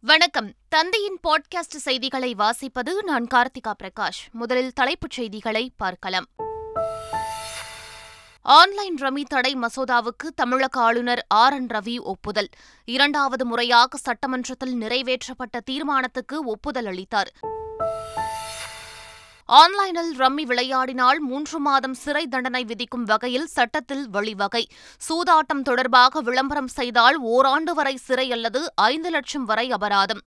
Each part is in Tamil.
வணக்கம். தந்தையின் பாட்காஸ்ட் செய்திகளை வாசிப்பது நான் கார்த்திகா பிரகாஷ். முதலில் தலைப்புச் செய்திகளை பார்க்கலாம். ஆன்லைன் ரமி தடை மசோதாவுக்கு தமிழக ஆளுநர் ஆர். என். ரவி ஒப்புதல். இரண்டாவது முறையாக சட்டமன்றத்தில் நிறைவேற்றப்பட்ட தீர்மானத்துக்கு ஒப்புதல் அளித்தார். ஆன்லைனில் ரம்மி விளையாடினால் மூன்று மாதம் சிறை தண்டனை விதிக்கும் வகையில் சட்டத்தில் வழிவகை சூதாட்டம் தொடர்பாக விளம்பரம் செய்தால் ஓராண்டு வரை சிறை அல்லது ஐந்து லட்சம் வரை அபராதம்.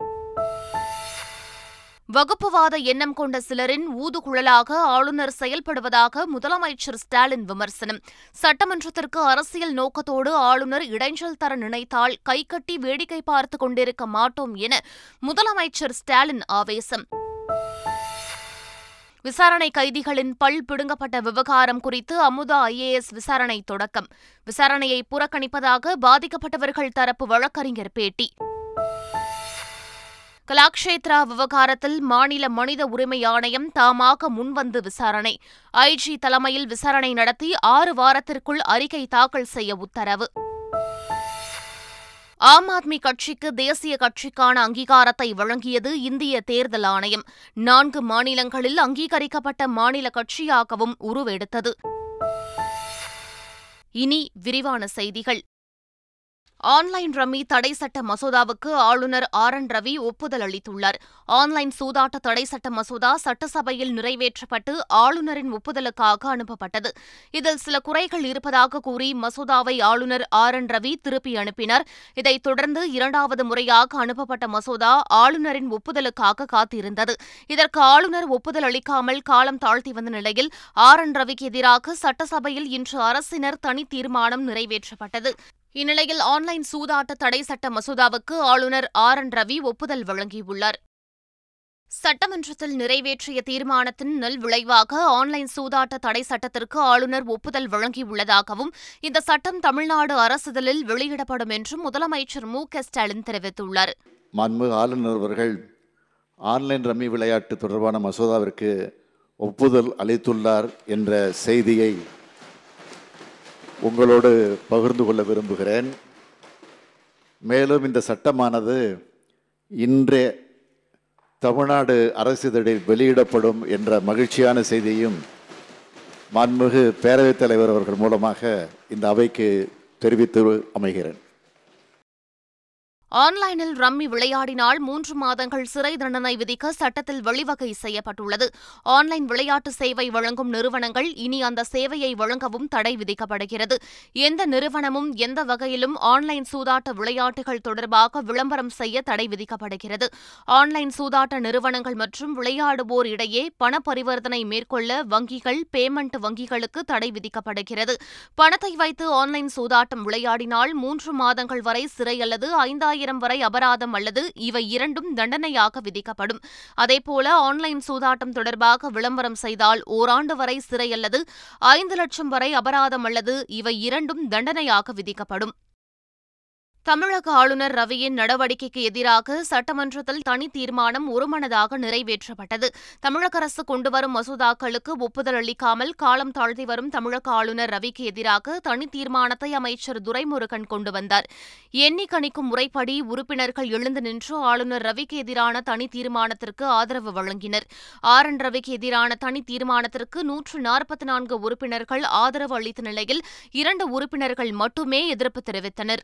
வகுப்புவாத எண்ணம் கொண்ட சிலரின் ஊதுகுழலாக ஆளுநர் செயல்படுவதாக முதலமைச்சர் ஸ்டாலின் விமர்சனம். சட்டமன்றத்திற்கு அரசியல் நோக்கத்தோடு ஆளுநர் இடைஞ்சல் தர நினைத்தால் கைகட்டி வேடிக்கை பார்த்துக் கொண்டிருக்க மாட்டோம் என முதலமைச்சர் ஸ்டாலின் ஆவேசம். விசாரணை கைதிகளின் பல் பிடுங்கப்பட்ட விவகாரம் குறித்து அமுதா ஐஏஎஸ் விசாரணை தொடக்கம். விசாரணையை புறக்கணிப்பதாக பாதிக்கப்பட்டவர்கள் தரப்பு வழக்கறிஞர் பேட்டி. கலாக்ஷேத்ரா விவகாரத்தில் மாநில மனித உரிமை ஆணையம் தாமாக முன்வந்து விசாரணை. ஐஜி தலைமையில் விசாரணை நடத்தி ஆறு வாரத்திற்குள் அறிக்கை தாக்கல் செய்ய உத்தரவு. ஆம் ஆத்மி கட்சிக்கு தேசிய கட்சிக்கான அங்கீகாரத்தை வழங்கியது இந்திய தேர்தல் ஆணையம். நான்கு மாநிலங்களில் அங்கீகரிக்கப்பட்ட மாநில கட்சியாகவும் உருவெடுத்தது. இனி விரிவான செய்திகள். ஆன்லைன் ரம்மி தடை சட்ட மசோதாவுக்கு ஆளுநர் ஆர் என் ரவி ஒப்புதல் அளித்துள்ளார். ஆன்லைன் சூதாட்ட தடை சட்ட மசோதா சட்டசபையில் நிறைவேற்றப்பட்டு ஆளுநரின் ஒப்புதலுக்காக அனுப்பப்பட்டது. இதில் சில குறைகள் இருப்பதாக கூறி மசோதாவை ஆளுநர் ஆர் என் ரவி திருப்பி அனுப்பினார். இதைத் தொடர்ந்து இரண்டாவது முறையாக அனுப்பப்பட்ட மசோதா ஆளுநரின் ஒப்புதலுக்காக காத்திருந்தது. இதற்கு ஆளுநர் ஒப்புதல் அளிக்காமல் காலம் தாழ்த்தி வந்த நிலையில் ஆர் என் ரவிக்கு எதிராக சட்டசபையில் இன்று அரசினர் தனி தீர்மானம் நிறைவேற்றப்பட்டது. இந்நிலையில் ஆன்லைன் சூதாட்ட தடை சட்ட மசோதாவுக்கு ஆளுநர் ஆர் என் ரவி ஒப்புதல் வழங்கியுள்ளார். சட்டமன்றத்தில் நிறைவேற்றிய தீர்மானத்தின் நல் விளைவாக ஆன்லைன் சூதாட்ட தடை சட்டத்திற்கு ஆளுநர் ஒப்புதல் வழங்கியுள்ளதாகவும் இந்த சட்டம் தமிழ்நாடு அரசுதலில் வெளியிடப்படும் என்றும் முதலமைச்சர் மு க ஸ்டாலின் தெரிவித்துள்ளார். மாண்பு ஆளுநர் அவர்கள் ஆன்லைன் ரம்மி விளையாட்டு தொடர்பான மசோதாவிற்கு ஒப்புதல் அளித்துள்ளார் என்ற செய்தியை உங்களோடு பகிர்ந்து கொள்ள விரும்புகிறேன். மேலும் இந்த சட்டமானது இன்றே தமிழ்நாடு அரசிதழில் வெளியிடப்படும் என்ற மகிழ்ச்சியான செய்தியும் மாண்புமிகு பேரவைத் தலைவர் அவர்கள் மூலமாக இந்த அவைக்கு தெரிவித்து அமைகிறேன். ஆன்லைனில் ரம்மி விளையாடினால் மூன்று மாதங்கள் சிறை தண்டனை விதிக்க சட்டத்தில் வழிவகை செய்யப்பட்டுள்ளது. ஆன்லைன் விளையாட்டு சேவை வழங்கும் நிறுவனங்கள் இனி அந்த சேவையை வழங்கவும் தடை விதிக்கப்படுகிறது. எந்த நிறுவனமும் எந்த வகையிலும் ஆன்லைன் சூதாட்ட விளையாட்டுகள் தொடர்பாக விளம்பரம் செய்ய தடை விதிக்கப்படுகிறது. ஆன்லைன் சூதாட்ட நிறுவனங்கள் மற்றும் விளையாடுவோர் இடையே பண பரிவர்த்தனை மேற்கொள்ள வங்கிகள் பேமெண்ட் வங்கிகளுக்கு தடை விதிக்கப்படுகிறது. பணத்தை வைத்து ஆன்லைன் சூதாட்டம் விளையாடினால் மூன்று மாதங்கள் வரை சிறை அல்லது ஐந்தாயிரம் ஆயிரம் வரை அபராதம் அல்லது இவை இரண்டும் தண்டனையாக விதிக்கப்படும். அதேபோல ஆன்லைன் சூதாட்டம் தொடர்பாக விளம்பரம் செய்தால் ஓராண்டு வரை சிறை அல்லது ஐந்து லட்சம் வரை அபராதம் அல்லது இவை இரண்டும் தண்டனையாக விதிக்கப்படும். தமிழக ஆளுநர் ரவியின் நடவடிக்கைக்கு எதிராக சட்டமன்றத்தில் தனி தீர்மானம் ஒருமனதாக நிறைவேற்றப்பட்டது. தமிழக அரசு கொண்டுவரும் மசோதாக்களுக்கு ஒப்புதல் அளிக்காமல் காலம் தாழ்த்தி வரும் தமிழக ஆளுநர் ரவிக்கு எதிராக தனி தீர்மானத்தை அமைச்சர் துரைமுருகன் கொண்டு வந்தார். எண்ணி கணிக்கும் முறைப்படி உறுப்பினர்கள் எழுந்து நின்று ஆளுநர் ரவிக்கு எதிரான தனி தீர்மானத்திற்கு ஆதரவு வழங்கினர். ஆர். என். ரவிக்கு எதிரான தனி தீர்மானத்திற்கு நூற்று நாற்பத்தி நான்கு உறுப்பினர்கள் ஆதரவு அளித்த நிலையில் இரண்டு உறுப்பினர்கள் மட்டுமே எதிர்ப்பு தெரிவித்தனர்.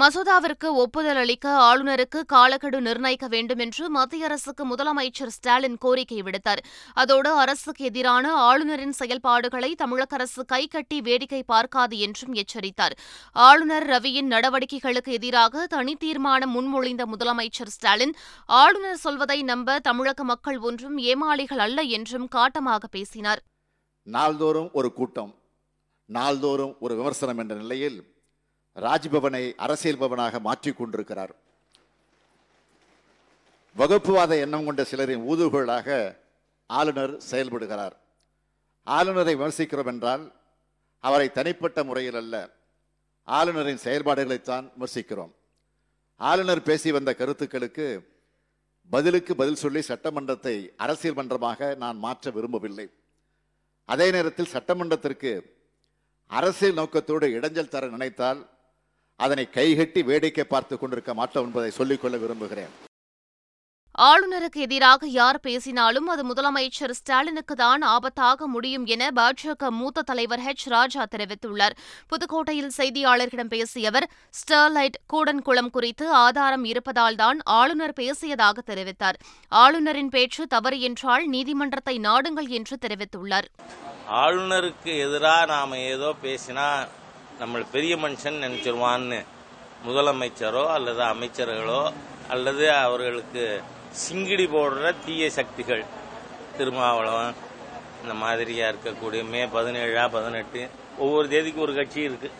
மசோதாவிற்கு ஒப்புதல் அளிக்க ஆளுநருக்கு காலக்கெடு நிர்ணயிக்க வேண்டும் என்று மத்திய அரசுக்கு முதலமைச்சர் ஸ்டாலின் கோரிக்கை விடுத்தார். அதோடு அரசுக்கு எதிரான ஆளுநரின் செயல்பாடுகளை தமிழக அரசு கைகட்டி வேடிக்கை பார்க்காது என்றும் எச்சரித்தார். ஆளுநர் ரவியின் நடவடிக்கைகளுக்கு எதிராக தனி தீர்மானம் முன்மொழிந்த முதலமைச்சர் ஸ்டாலின் ஆளுநர் சொல்வதை நம்ப தமிழக மக்கள் ஒன்றும் ஏமாளிகள் அல்ல என்றும் காட்டமாக பேசினார். நாள்தோறும் ஒரு கூட்டம் நாள்தோறும் ஒரு விமர்சனம் என்ற நிலையில் ராஜ்பவனை அரசியல் பவனாக மாற்றிக் கொண்டிருக்கிறார். வகுப்புவாத எண்ணம் கொண்ட சிலரின் ஊதுகோளாக ஆளுநர் செயல்படுகிறார். ஆளுநரை விமர்சிக்கிறோம் என்றால் அவரை தனிப்பட்ட முறையில் அல்ல ஆளுநரின் செயல்பாடுகளைத்தான் விமர்சிக்கிறோம். ஆளுநர் பேசி வந்த கருத்துக்களுக்கு பதிலுக்கு பதில் சொல்லி சட்டமன்றத்தை அரசியல் மன்றமாக நான் மாற்ற விரும்பவில்லை. அதே நேரத்தில் சட்டமன்றத்திற்கு அரசியல் நோக்கத்தோடு இடைஞ்சல் தர நினைத்தால் அதனை கைகட்டி வேடிக்கை பார்த்து கொண்டிருக்க மாட்டோம் என்பதை சொல்லிக்கொள்ள விரும்புகிறேன். ஆளுநருக்கு எதிராக யார் பேசினாலும் அது முதலமைச்சர் ஸ்டாலினுக்கு தான் ஆபத்தாக முடியும் என பாஜக மூத்த தலைவர் ஹெச் ராஜா தெரிவித்துள்ளார். புதுக்கோட்டையில் செய்தியாளர்களிடம் பேசிய அவர் ஸ்டெர்லைட் கூடன்குளம் குறித்து ஆதாரம் இருப்பதால்தான் ஆளுநர் பேசியதாக தெரிவித்தார். ஆளுநரின் பேச்சு தவறு என்றால் நீதிமன்றத்தை நாடுங்கள் என்று தெரிவித்துள்ளார். ஆளுநருக்கு எதிராக நாம் ஏதோ பேசினா நம்ம பெரிய மனுஷன் நினைச்சிருவான்னு முதலமைச்சரோ அல்லது அமைச்சர்களோ அல்லது அவர்களுக்கு சிங்கிடி போடுற தீய சக்திகள். திருமாவளவன் இந்த மாதிரியா இருக்கக்கூடிய மே பதினேழா பதினெட்டு ஒவ்வொரு தேதிக்கு ஒரு கட்சி இருக்கு.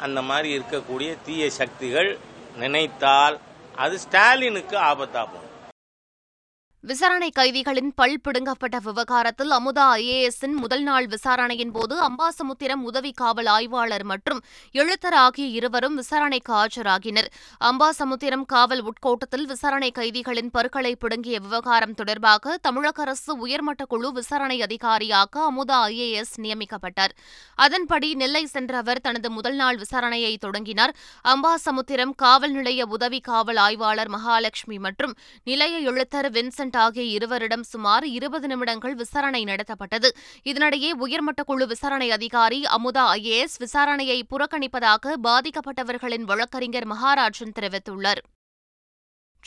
அந்த மாதிரி இருக்கக்கூடிய தீய சக்திகள் நினைத்தால் அது ஸ்டாலினுக்கு ஆபத்தாகும். விசாரணை கைதிகளின் பல் பிடுங்கப்பட்ட விவகாரத்தில் அமுதா ஐஏஎஸ்ஸின் முதல் நாள் விசாரணையின் போது அம்பாசமுத்திரம் உதவி காவல் ஆய்வாளர் மற்றும் எழுத்தர் ஆகிய இருவரும் விசாரணைக்கு ஆஜராகினர். அம்பாசமுத்திரம் காவல் உட்கோட்டத்தில் விசாரணை கைதிகளின் பற்களை பிடுங்கிய விவகாரம் தொடர்பாக தமிழக அரசு உயர்மட்ட குழு விசாரணை அதிகாரியாக அமுதா ஐஏஎஸ் நியமிக்கப்பட்டார். அதன்படி நெல்லை சென்ற அவர் தனது முதல் நாள் விசாரணையை தொடங்கினார். அம்பாசமுத்திரம் காவல் நிலைய உதவி காவல் ஆய்வாளர் மகாலட்சுமி மற்றும் நிலைய எழுத்தர் வின்சென்ட் ஆகிய இருவரிடம் சுமார் இருபது நிமிடங்கள் விசாரணை நடத்தப்பட்டது. இதனிடையே உயர்மட்ட குழு விசாரணை அதிகாரி அமுதா ஐஏஎஸ் விசாரணையை புறக்கணிப்பதாக பாதிக்கப்பட்டவர்களின் வழக்கறிஞர் மகாராஜன் தெரிவித்துள்ளார்.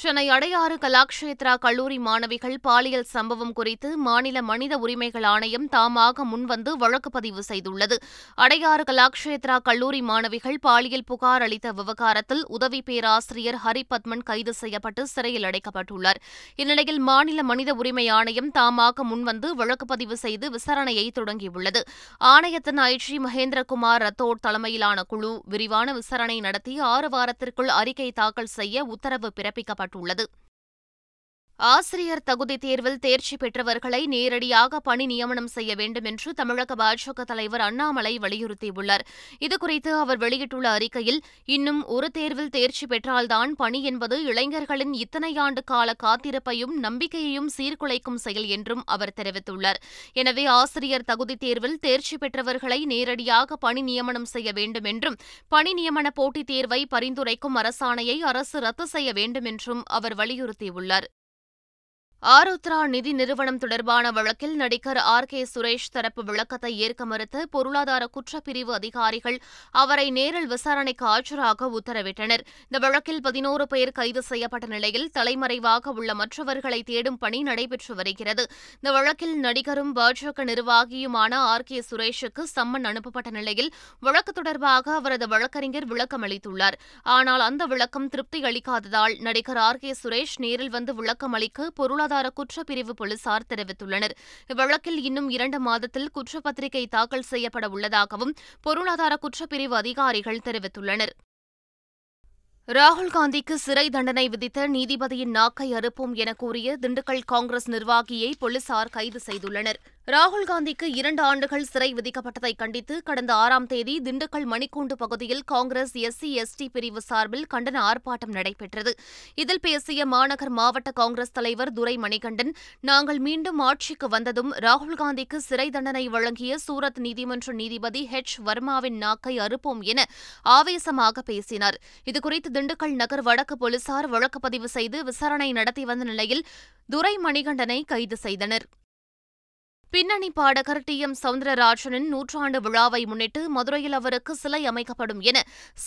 சென்னை அடையாறு கலாக்ஷேத்ரா கல்லூரி மாணவிகள் பாலியல் சம்பவம் குறித்து மாநில மனித உரிமைகள் ஆணையம் தாமாக முன்வந்து வழக்கு பதிவு செய்துள்ளது. அடையாறு கலாக்ஷேத்ரா கல்லூரி மாணவிகள் பாலியல் புகார் அளித்த விவகாரத்தில் உதவி பேராசிரியர் ஹரிபத்மன் கைது செய்யப்பட்டு சிறையில் அடைக்கப்பட்டுள்ளார். இந்நிலையில் மாநில மனித உரிமை ஆணையம் தாமாக முன்வந்து வழக்கு பதிவு செய்து விசாரணையை தொடங்கியுள்ளது. ஆணையத்தின் ஐஜி மகேந்திரகுமார் ரத்தோட் தலைமையிலான குழு விரிவான விசாரணை நடத்தி ஆறு வாரத்திற்குள் அறிக்கை தாக்கல் செய்ய உத்தரவு பிறப்பிக்கப்பட்டுள்ளது. உள்ளது ஆசிரியர் தகுதி தேர்வில் தேர்ச்சி பெற்றவர்களை நேரடியாக பணி நியமனம் செய்ய வேண்டும் என்று தமிழக பாஜக தலைவர் அண்ணாமலை வலியுறுத்தியுள்ளார். இதுகுறித்து அவர் வெளியிட்டுள்ள அறிக்கையில் இன்னும் ஒரு தேர்வில் தேர்ச்சி பெற்றால்தான் பணி என்பது இளைஞர்களின் இத்தனை ஆண்டு கால காத்திருப்பையும் நம்பிக்கையையும் சீர்குலைக்கும் செயல் என்றும் அவர் தெரிவித்துள்ளார். எனவே ஆசிரியர் தகுதி தேர்வில் தேர்ச்சி பெற்றவர்களை நேரடியாக பணி நியமனம் செய்ய வேண்டும் என்றும் பணி நியமன போட்டித் தேர்வை பரிந்துரைக்கும் அரசாணையை அரசு ரத்து செய்ய வேண்டும் என்றும் அவர் வலியுறுத்தியுள்ளார். ஆருத்ரா நிதி நிறுவனம் தொடர்பான வழக்கில் நடிகர் ஆர் கே சுரேஷ் தரப்பு விளக்கத்தை ஏற்க மறுத்த பொருளாதார குற்றப்பிரிவு அதிகாரிகள் அவரை நேரில் விசாரணைக்கு ஆஜராக உத்தரவிட்டனர். இந்த வழக்கில் பதினோரு பேர் கைது செய்யப்பட்ட நிலையில் தலைமறைவாக உள்ள மற்றவர்களை தேடும் பணி நடைபெற்று வருகிறது. இந்த வழக்கில் நடிகரும் பாஜக நிர்வாகியுமான ஆர் கே சுரேஷுக்கு சம்மன் அனுப்பப்பட்ட நிலையில் வழக்கு தொடர்பாக அவரது வழக்கறிஞர் விளக்கம் அளித்துள்ளார். ஆனால் அந்த விளக்கம் திருப்தி அளிக்காததால் நடிகர் ஆர் கே சுரேஷ் நேரில் வந்து விளக்கம் அளிக்க பொருளாதார பொருளாதார குற்றப்பிரிவு போலீசார் தெரிவித்துள்ளனர். இவ்வழக்கில் இன்னும் இரண்டு மாதத்தில் குற்றப்பத்திரிகை தாக்கல் செய்யப்பட உள்ளதாகவும் பொருளாதார குற்றப்பிரிவு அதிகாரிகள் தெரிவித்துள்ளனர். ராகுல் காந்திக்கு சிறை தண்டனை விதித்த நீதிபதியின் நாக்கை அறுப்போம் என கூறிய திண்டுக்கல் காங்கிரஸ் நிர்வாகியை போலீசார் கைது செய்துள்ளனர். ராகுல் காந்திக்கு இரண்டு ஆண்டுகள் சிறை விதிக்கப்பட்டதை கண்டித்து கடந்த ஆறாம் தேதி திண்டுக்கல் மணிக்கூண்டு பகுதியில் காங்கிரஸ் எஸ்சி எஸ்டி பிரிவு சார்பில் கண்டன ஆர்ப்பாட்டம் நடைபெற்றது. இதில் பேசிய மாநகர் மாவட்ட காங்கிரஸ் தலைவர் துரை மணிகண்டன் நாங்கள் மீண்டும் ஆட்சிக்கு வந்ததும் ராகுல் காந்திக்கு சிறை தண்டனை வழங்கிய சூரத் நீதிமன்ற நீதிபதி ஹெச். வர்மாவின் நாக்கை அறுப்போம் என ஆவேசமாக பேசினார். இதுகுறித்து திண்டுக்கல் நகர் வடக்கு போலீசார் வழக்கு பதிவு செய்து விசாரணை நடத்தி வந்த நிலையில் துரை மணிகண்டனை கைது செய்தனர். பின்னணி பாடகர் டி. எம். சவுந்தரராஜனின் நூற்றாண்டு விழாவை முன்னிட்டு மதுரையில் அவருக்கு சிலை அமைக்கப்படும் என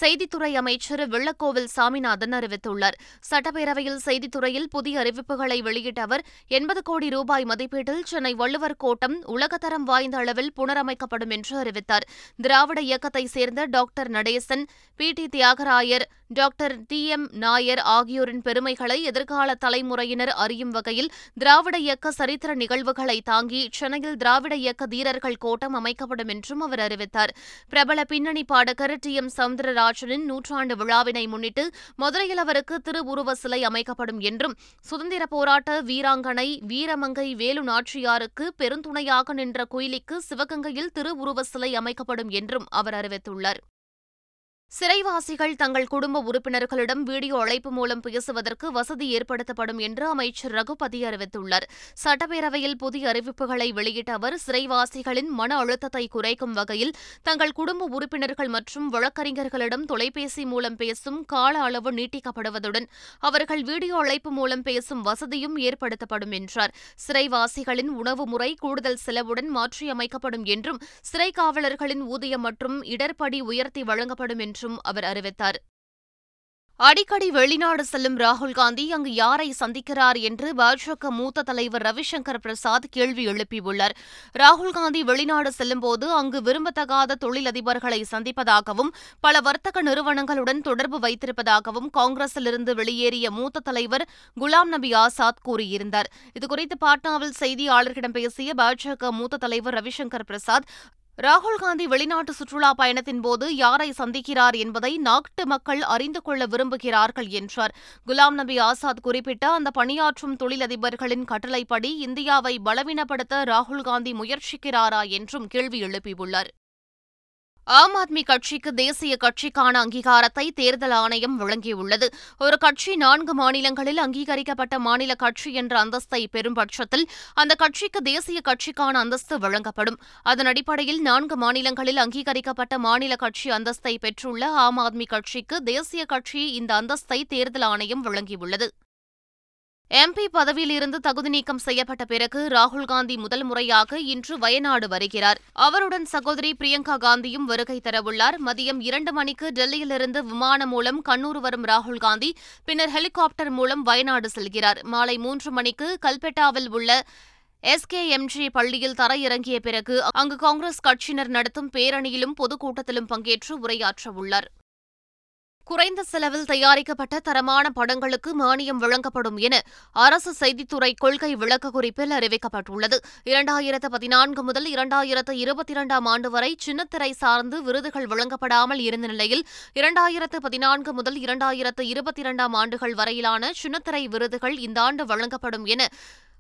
செய்தித்துறை அமைச்சர் வெள்ளக்கோவில் சாமிநாதன் அறிவித்துள்ளார். சட்டப்பேரவையில் செய்தித்துறையில் புதிய அறிவிப்புகளை வெளியிட்ட அவர் எண்பது கோடி ரூபாய் மதிப்பீட்டில் சென்னை வள்ளுவர் கோட்டம் உலகத்தரம் வாய்ந்த அளவில் புனரமைக்கப்படும் என்று அறிவித்தார். திராவிட இயக்கத்தை சேர்ந்த doctor Natesan P. T. Thiyagarayar doctor T. M. Nair ஆகியோரின் பெருமைகளை எதிர்கால தலைமுறையினர் அறியும் வகையில் திராவிட இயக்க சரித்திர நிகழ்வுகளை தாங்கி சென்னையில் திராவிட இயக்க தீரர்கள் கோட்டம் அமைக்கப்படும் என்றும் அவர் அறிவித்தார். பிரபல பின்னணி பாடகர் டி. எம். சவுந்தரராஜனின் நூற்றாண்டு விழாவினை முன்னிட்டு மதுரையில் அவருக்கு திருவுருவ சிலை அமைக்கப்படும் என்றும் சுதந்திர போராட்ட வீராங்கனை வீரமங்கை வேலு நாச்சியாருக்கு பெருந்துணையாக நின்ற குயிலிக்கு சிவகங்கையில் திருவுருவ சிலை அமைக்கப்படும் என்றும் அவர் அறிவித்துள்ளார். சிறைவாசிகள் தங்கள் குடும்ப உறுப்பினர்களிடம் வீடியோ அழைப்பு மூலம் பேசுவதற்கு வசதி ஏற்படுத்தப்படும் என்று அமைச்சர் ரகுபதி அறிவித்துள்ளார். சட்டப்பேரவையில் புதிய அறிவிப்புகளை வெளியிட்ட அவர் சிறைவாசிகளின் மன அழுத்தத்தை குறைக்கும் வகையில் தங்கள் குடும்ப உறுப்பினர்கள் மற்றும் வழக்கறிஞர்களிடம் தொலைபேசி மூலம் பேசும் கால அளவு நீட்டிக்கப்படுவதுடன் அவர்கள் வீடியோ அழைப்பு மூலம் பேசும் வசதியும் ஏற்படுத்தப்படும் என்றார். சிறைவாசிகளின் உணவு முறை கூடுதல் செலவுடன் மாற்றியமைக்கப்படும் என்றும் சிறை காவலர்களின் ஊதியம் மற்றும் இடர்படி உயர்த்தி வழங்கப்படும் என்றும் அவர் அறிவித்தார். அடிக்கடி வெளிநாடு செல்லும் ராகுல் காந்தி அங்கு யாரை சந்திக்கிறார் என்று பாஜக மூத்த தலைவர் ரவிசங்கர் பிரசாத் கேள்வி எழுப்பியுள்ளார். ராகுல் காந்தி வெளிநாடு செல்லும்போது அங்கு விரும்பத்தகாத தொழிலதிபர்களை சந்திப்பதாகவும் பல வர்த்தக நிறுவனங்களுடன் தொடர்பு வைத்திருப்பதாகவும் காங்கிரசிலிருந்து வெளியேறிய மூத்த தலைவர் குலாம் நபி ஆசாத் கூறியிருந்தார். இதுகுறித்து பாட்னாவில் செய்தியாளர்களிடம் பேசிய பாஜக மூத்த தலைவர் ரவிசங்கர் பிரசாத் ராகுல் காந்தி வெளிநாட்டு சுற்றுலா பயணத்தின் போது யாரை சந்திக்கிறார் என்பதை நாட்டு மக்கள் அறிந்து கொள்ள விரும்புகிறார்கள் என்றார். குலாம் நபி ஆசாத் குறிப்பிட்ட அந்த பணியாற்றும் தொழிலதிபர்களின் கட்டளைப்படி இந்தியாவை பலவீனப்படுத்த ராகுல் காந்தி முயற்சிக்கிறாரா என்றும் கேள்வி எழுப்பியுள்ளார். ஆம் ஆத்மி கட்சிக்கு தேசிய கட்சிக்கான அங்கீகாரத்தை தேர்தல் ஆணையம் வழங்கியுள்ளது. ஒரு கட்சி நான்கு மாநிலங்களில் அங்கீகரிக்கப்பட்ட மாநில கட்சி என்ற அந்தஸ்தை பெறும் பட்சத்தில் அந்த கட்சிக்கு தேசிய கட்சிக்கான அந்தஸ்து வழங்கப்படும். அதன் அடிப்படையில் நான்கு மாநிலங்களில் அங்கீகரிக்கப்பட்ட மாநில கட்சி அந்தஸ்தை பெற்றுள்ள ஆம் ஆத்மி கட்சிக்கு தேசிய கட்சி இந்த அந்தஸ்தை தேர்தல் ஆணையம் வழங்கியுள்ளது. எம்பி பதவியிலிருந்து தகுதி நீக்கம் செய்யப்பட்ட பிறகு ராகுல் காந்தி முதல் முறையாக இன்று வயநாடு வருகிறார். அவருடன் சகோதரி பிரியங்கா காந்தியும் வருகை தரவுள்ளார். மதியம் இரண்டு மணிக்கு டெல்லியிலிருந்து விமானம் மூலம் கண்ணூர் வரும் ராகுல் காந்தி பின்னர் ஹெலிகாப்டர் மூலம் வயநாடு செல்கிறார். மாலை மூன்று மணிக்கு கல்பெட்டாவில் உள்ள எஸ்கேஎம்ஜி பள்ளியில் தரையிறங்கிய பிறகு அங்கு காங்கிரஸ் கட்சியினர் நடத்தும் பேரணியிலும் பொதுக்கூட்டத்திலும் பங்கேற்று உரையாற்றவுள்ளார். குறைந்த செலவில் தயாரிக்கப்பட்ட தரமான படங்களுக்கு மானியம் வழங்கப்படும் என அரசு செய்தித்துறை கொள்கை விளக்க குறிப்பில் அறிவிக்கப்பட்டுள்ளது. இரண்டாயிரத்து பதினான்கு முதல் இரண்டாயிரத்து இருபத்தி இரண்டாம் ஆண்டு வரை சின்னத்திரை சார்ந்து விருதுகள் வழங்கப்படாமல் இருந்த நிலையில் இரண்டாயிரத்து பதினான்கு முதல் இரண்டாயிரத்து இருபத்தி இரண்டாம் ஆண்டுகள் வரையிலான சின்னத்திரை விருதுகள் இந்த ஆண்டு வழங்கப்படும் என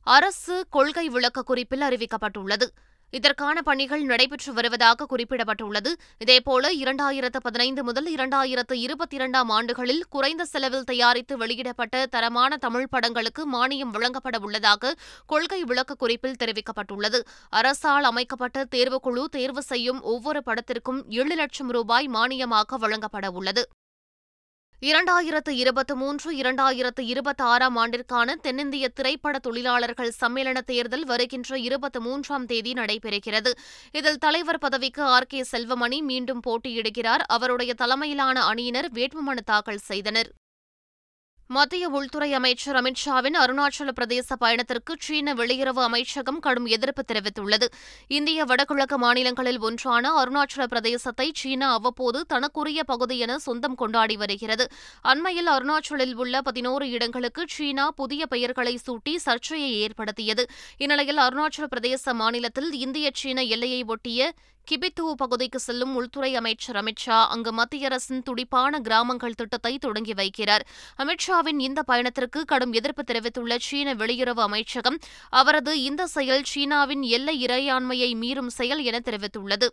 அரசு கொள்கை விளக்க குறிப்பில் அறிவிக்கப்பட்டுள்ளது. இதற்கான பணிகள் நடைபெற்று வருவதாக குறிப்பிடப்பட்டுள்ளது. இதேபோல இரண்டாயிரத்து பதினைந்து முதல் இரண்டாயிரத்து இருபத்தி இரண்டாம் ஆண்டுகளில் குறைந்த செலவில் தயாரித்து வெளியிடப்பட்ட தரமான தமிழ் படங்களுக்கு மானியம் வழங்கப்பட உள்ளதாக கொள்கை விளக்க குறிப்பில் தெரிவிக்கப்பட்டுள்ளது. அரசால் அமைக்கப்பட்ட தேர்வுக்குழு தேர்வு செய்யும் ஒவ்வொரு படத்திற்கும் ஏழு லட்சம் ரூபாய் மானியமாக வழங்கப்பட உள்ளது. இரண்டாயிரத்து இருபத்தி மூன்று இரண்டாயிரத்து இருபத்தி ஆறாம் ஆண்டிற்கான தென்னிந்திய திரைப்பட தொழிலாளர்கள் சம்மேளன தேர்தல் வருகின்ற இருபத்தி மூன்றாம் தேதி நடைபெறுகிறது. இதில் தலைவர் பதவிக்கு ஆர். கே. செல்வமணி மீண்டும் போட்டியிடுகிறார். அவருடைய தலைமையிலான அணியினர் வேட்புமனு தாக்கல் செய்தனர். மத்திய உள்துறை அமைச்சர் அமித்ஷாவின் அருணாச்சல பிரதேச பயணத்திற்கு சீன வெளியுறவு அமைச்சகம் கடும் எதிர்ப்பு தெரிவித்துள்ளது. இந்திய வடகிழக்கு மாநிலங்களில் ஒன்றான அருணாச்சல பிரதேசத்தை சீனா அவ்வப்போது தனக்குரிய பகுதி என சொந்தம் கொண்டாடி வருகிறது. அண்மையில் அருணாச்சலில் உள்ள பதினோரு இடங்களுக்கு சீனா புதிய பெயர்களை சூட்டி சர்ச்சையை ஏற்படுத்தியது. இந்நிலையில் அருணாச்சல பிரதேச மாநிலத்தில் இந்திய சீன எல்லையை ஒட்டிய கிபித்து பகுதிக்கு செல்லும் உள்துறை அமைச்சர் அமித்ஷா அங்கு மத்திய அரசின் துடிப்பான கிராமங்கள் திட்டத்தை தொடங்கி வைக்கிறார். அமித்ஷாவின் இந்த பயணத்திற்கு கடும் எதிர்ப்பு தெரிவித்துள்ள சீன வெளியுறவு அமைச்சகம் அவரது இந்த செயல் சீனாவின் எல்லை இறையாண்மையை மீறும் செயல் என தெரிவித்துள்ளது.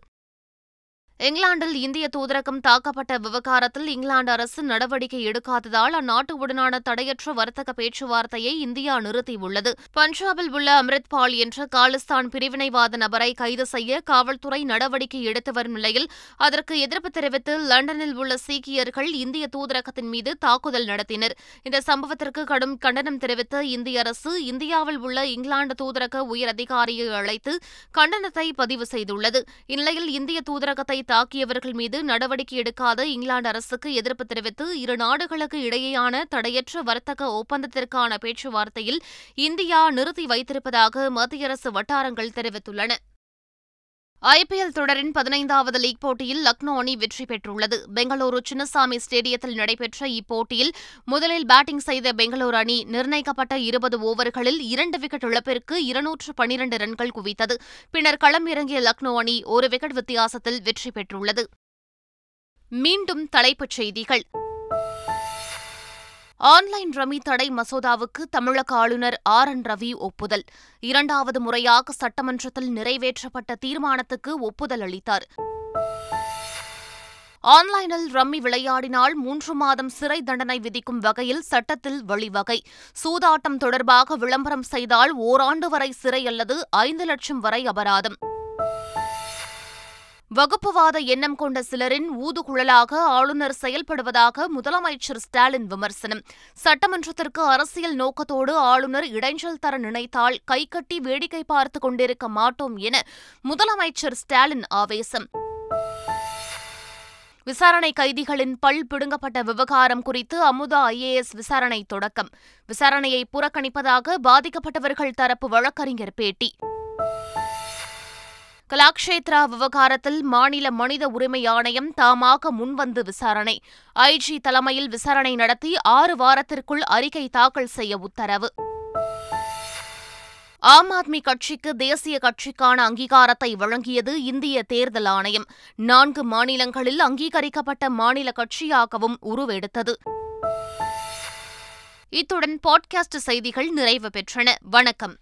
இங்கிலாந்தில் இந்திய தூதரகம் தாக்கப்பட்ட விவகாரத்தில் இங்கிலாந்து அரசு நடவடிக்கை எடுக்காததால் அந்நாட்டுடனான தடையற்ற வர்த்தக பேச்சுவார்த்தையை இந்தியா நிறுத்தியுள்ளது. பஞ்சாபில் உள்ள அம்ரித்பால் என்ற காலிஸ்தான் பிரிவினைவாத நபரை கைது செய்ய காவல்துறை நடவடிக்கை எடுத்து வரும் நிலையில் அதற்கு எதிர்ப்பு தெரிவித்து லண்டனில் உள்ள சீக்கியர்கள் இந்திய தூதரகத்தின் மீது தாக்குதல் நடத்தினர். இந்த சம்பவத்திற்கு கடும் கண்டனம் தெரிவித்த இந்திய அரசு இந்தியாவில் உள்ள இங்கிலாந்து தூதரக உயர் அதிகாரியை அழைத்து கண்டனத்தை பதிவு செய்துள்ளது. இந்நிலையில் இந்திய தூதரகத்தை தாக்கியவர்கள் மீது நடவடிக்கை எடுக்காத இங்கிலாந்து அரசுக்கு எதிர்ப்பு தெரிவித்து இரு நாடுகளுக்கு இடையேயான தடையற்ற வர்த்தக ஒப்பந்தத்திற்கான பேச்சுவார்த்தையில் இந்தியா நிறுத்தி வைத்திருப்பதாக மத்திய அரசு வட்டாரங்கள் தெரிவித்துள்ளன. ஐபிஎல் தொடரின் பதினைந்தாவது லீக் போட்டியில் லக்னோ அணி வெற்றி பெற்றுள்ளது. பெங்களூரு சின்னசாமி ஸ்டேடியத்தில் நடைபெற்ற இப்போட்டியில் முதலில் பேட்டிங் செய்த பெங்களூரு அணி நிர்ணயிக்கப்பட்ட இருபது ஓவர்களில் இரண்டு விக்கெட் இழப்பிற்கு இருநூற்று பனிரண்டு ரன்கள் குவித்தது. பின்னர் களம் இறங்கிய லக்னோ அணி ஒரு விக்கெட் வித்தியாசத்தில் வெற்றி பெற்றுள்ளது. மீண்டும் தலைப்புச் செய்திகள். ஆன்லைன் ரமி தடை மசோதாவுக்கு தமிழக ஆளுநர் ஆர் என் ரவி ஒப்புதல். இரண்டாவது முறையாக சட்டமன்றத்தில் நிறைவேற்றப்பட்ட தீர்மானத்துக்கு ஒப்புதல் அளித்தார். ஆன்லைனில் ரம்மி விளையாடினால் மூன்று மாதம் சிறை தண்டனை விதிக்கும் வகையில் சட்டத்தில் வழிவகை. சூதாட்டம் தொடர்பாக விளம்பரம் செய்தால் ஓராண்டு வரை சிறை அல்லது ஐந்து லட்சம் வரை அபராதம். வகுப்புவாத எண்ணம் கொண்ட சிலரின் ஊதுகுழலாக ஆளுநர் செயல்படுவதாக முதலமைச்சர் ஸ்டாலின் விமர்சனம். சட்டமன்றத்திற்கு அரசியல் நோக்கத்தோடு ஆளுநர் இடைஞ்சல் தர நினைத்தால் கைகட்டி வேடிக்கை பார்த்துக் கொண்டிருக்க மாட்டோம் என முதலமைச்சர் ஸ்டாலின் ஆவேசம். விசாரணை கைதிகளின் பல் பிடுங்கப்பட்ட விவகாரம் குறித்து அமுதா ஐஏஎஸ் விசாரணை தொடக்கம். விசாரணையை புறக்கணிப்பதாக பாதிக்கப்பட்டவர்கள் தரப்பு வழக்கறிஞர் பேட்டி. கலாக்ஷேத்ரா விவகாரத்தில் மாநில மனித உரிமை ஆணையம் தாமாக முன்வந்து விசாரணை. ஐஜி தலைமையில் விசாரணை நடத்தி ஆறு வாரத்திற்குள் அறிக்கை தாக்கல் செய்ய உத்தரவு. ஆம் ஆத்மி கட்சிக்கு தேசிய கட்சிக்கான அங்கீகாரத்தை வழங்கியது இந்திய தேர்தல் ஆணையம். நான்கு மாநிலங்களில் அங்கீகரிக்கப்பட்ட மாநில கட்சியாகவும் உருவெடுத்தது. இத்துடன் பாட்காஸ்ட் செய்திகள் நிறைவு பெற்றன. வணக்கம்.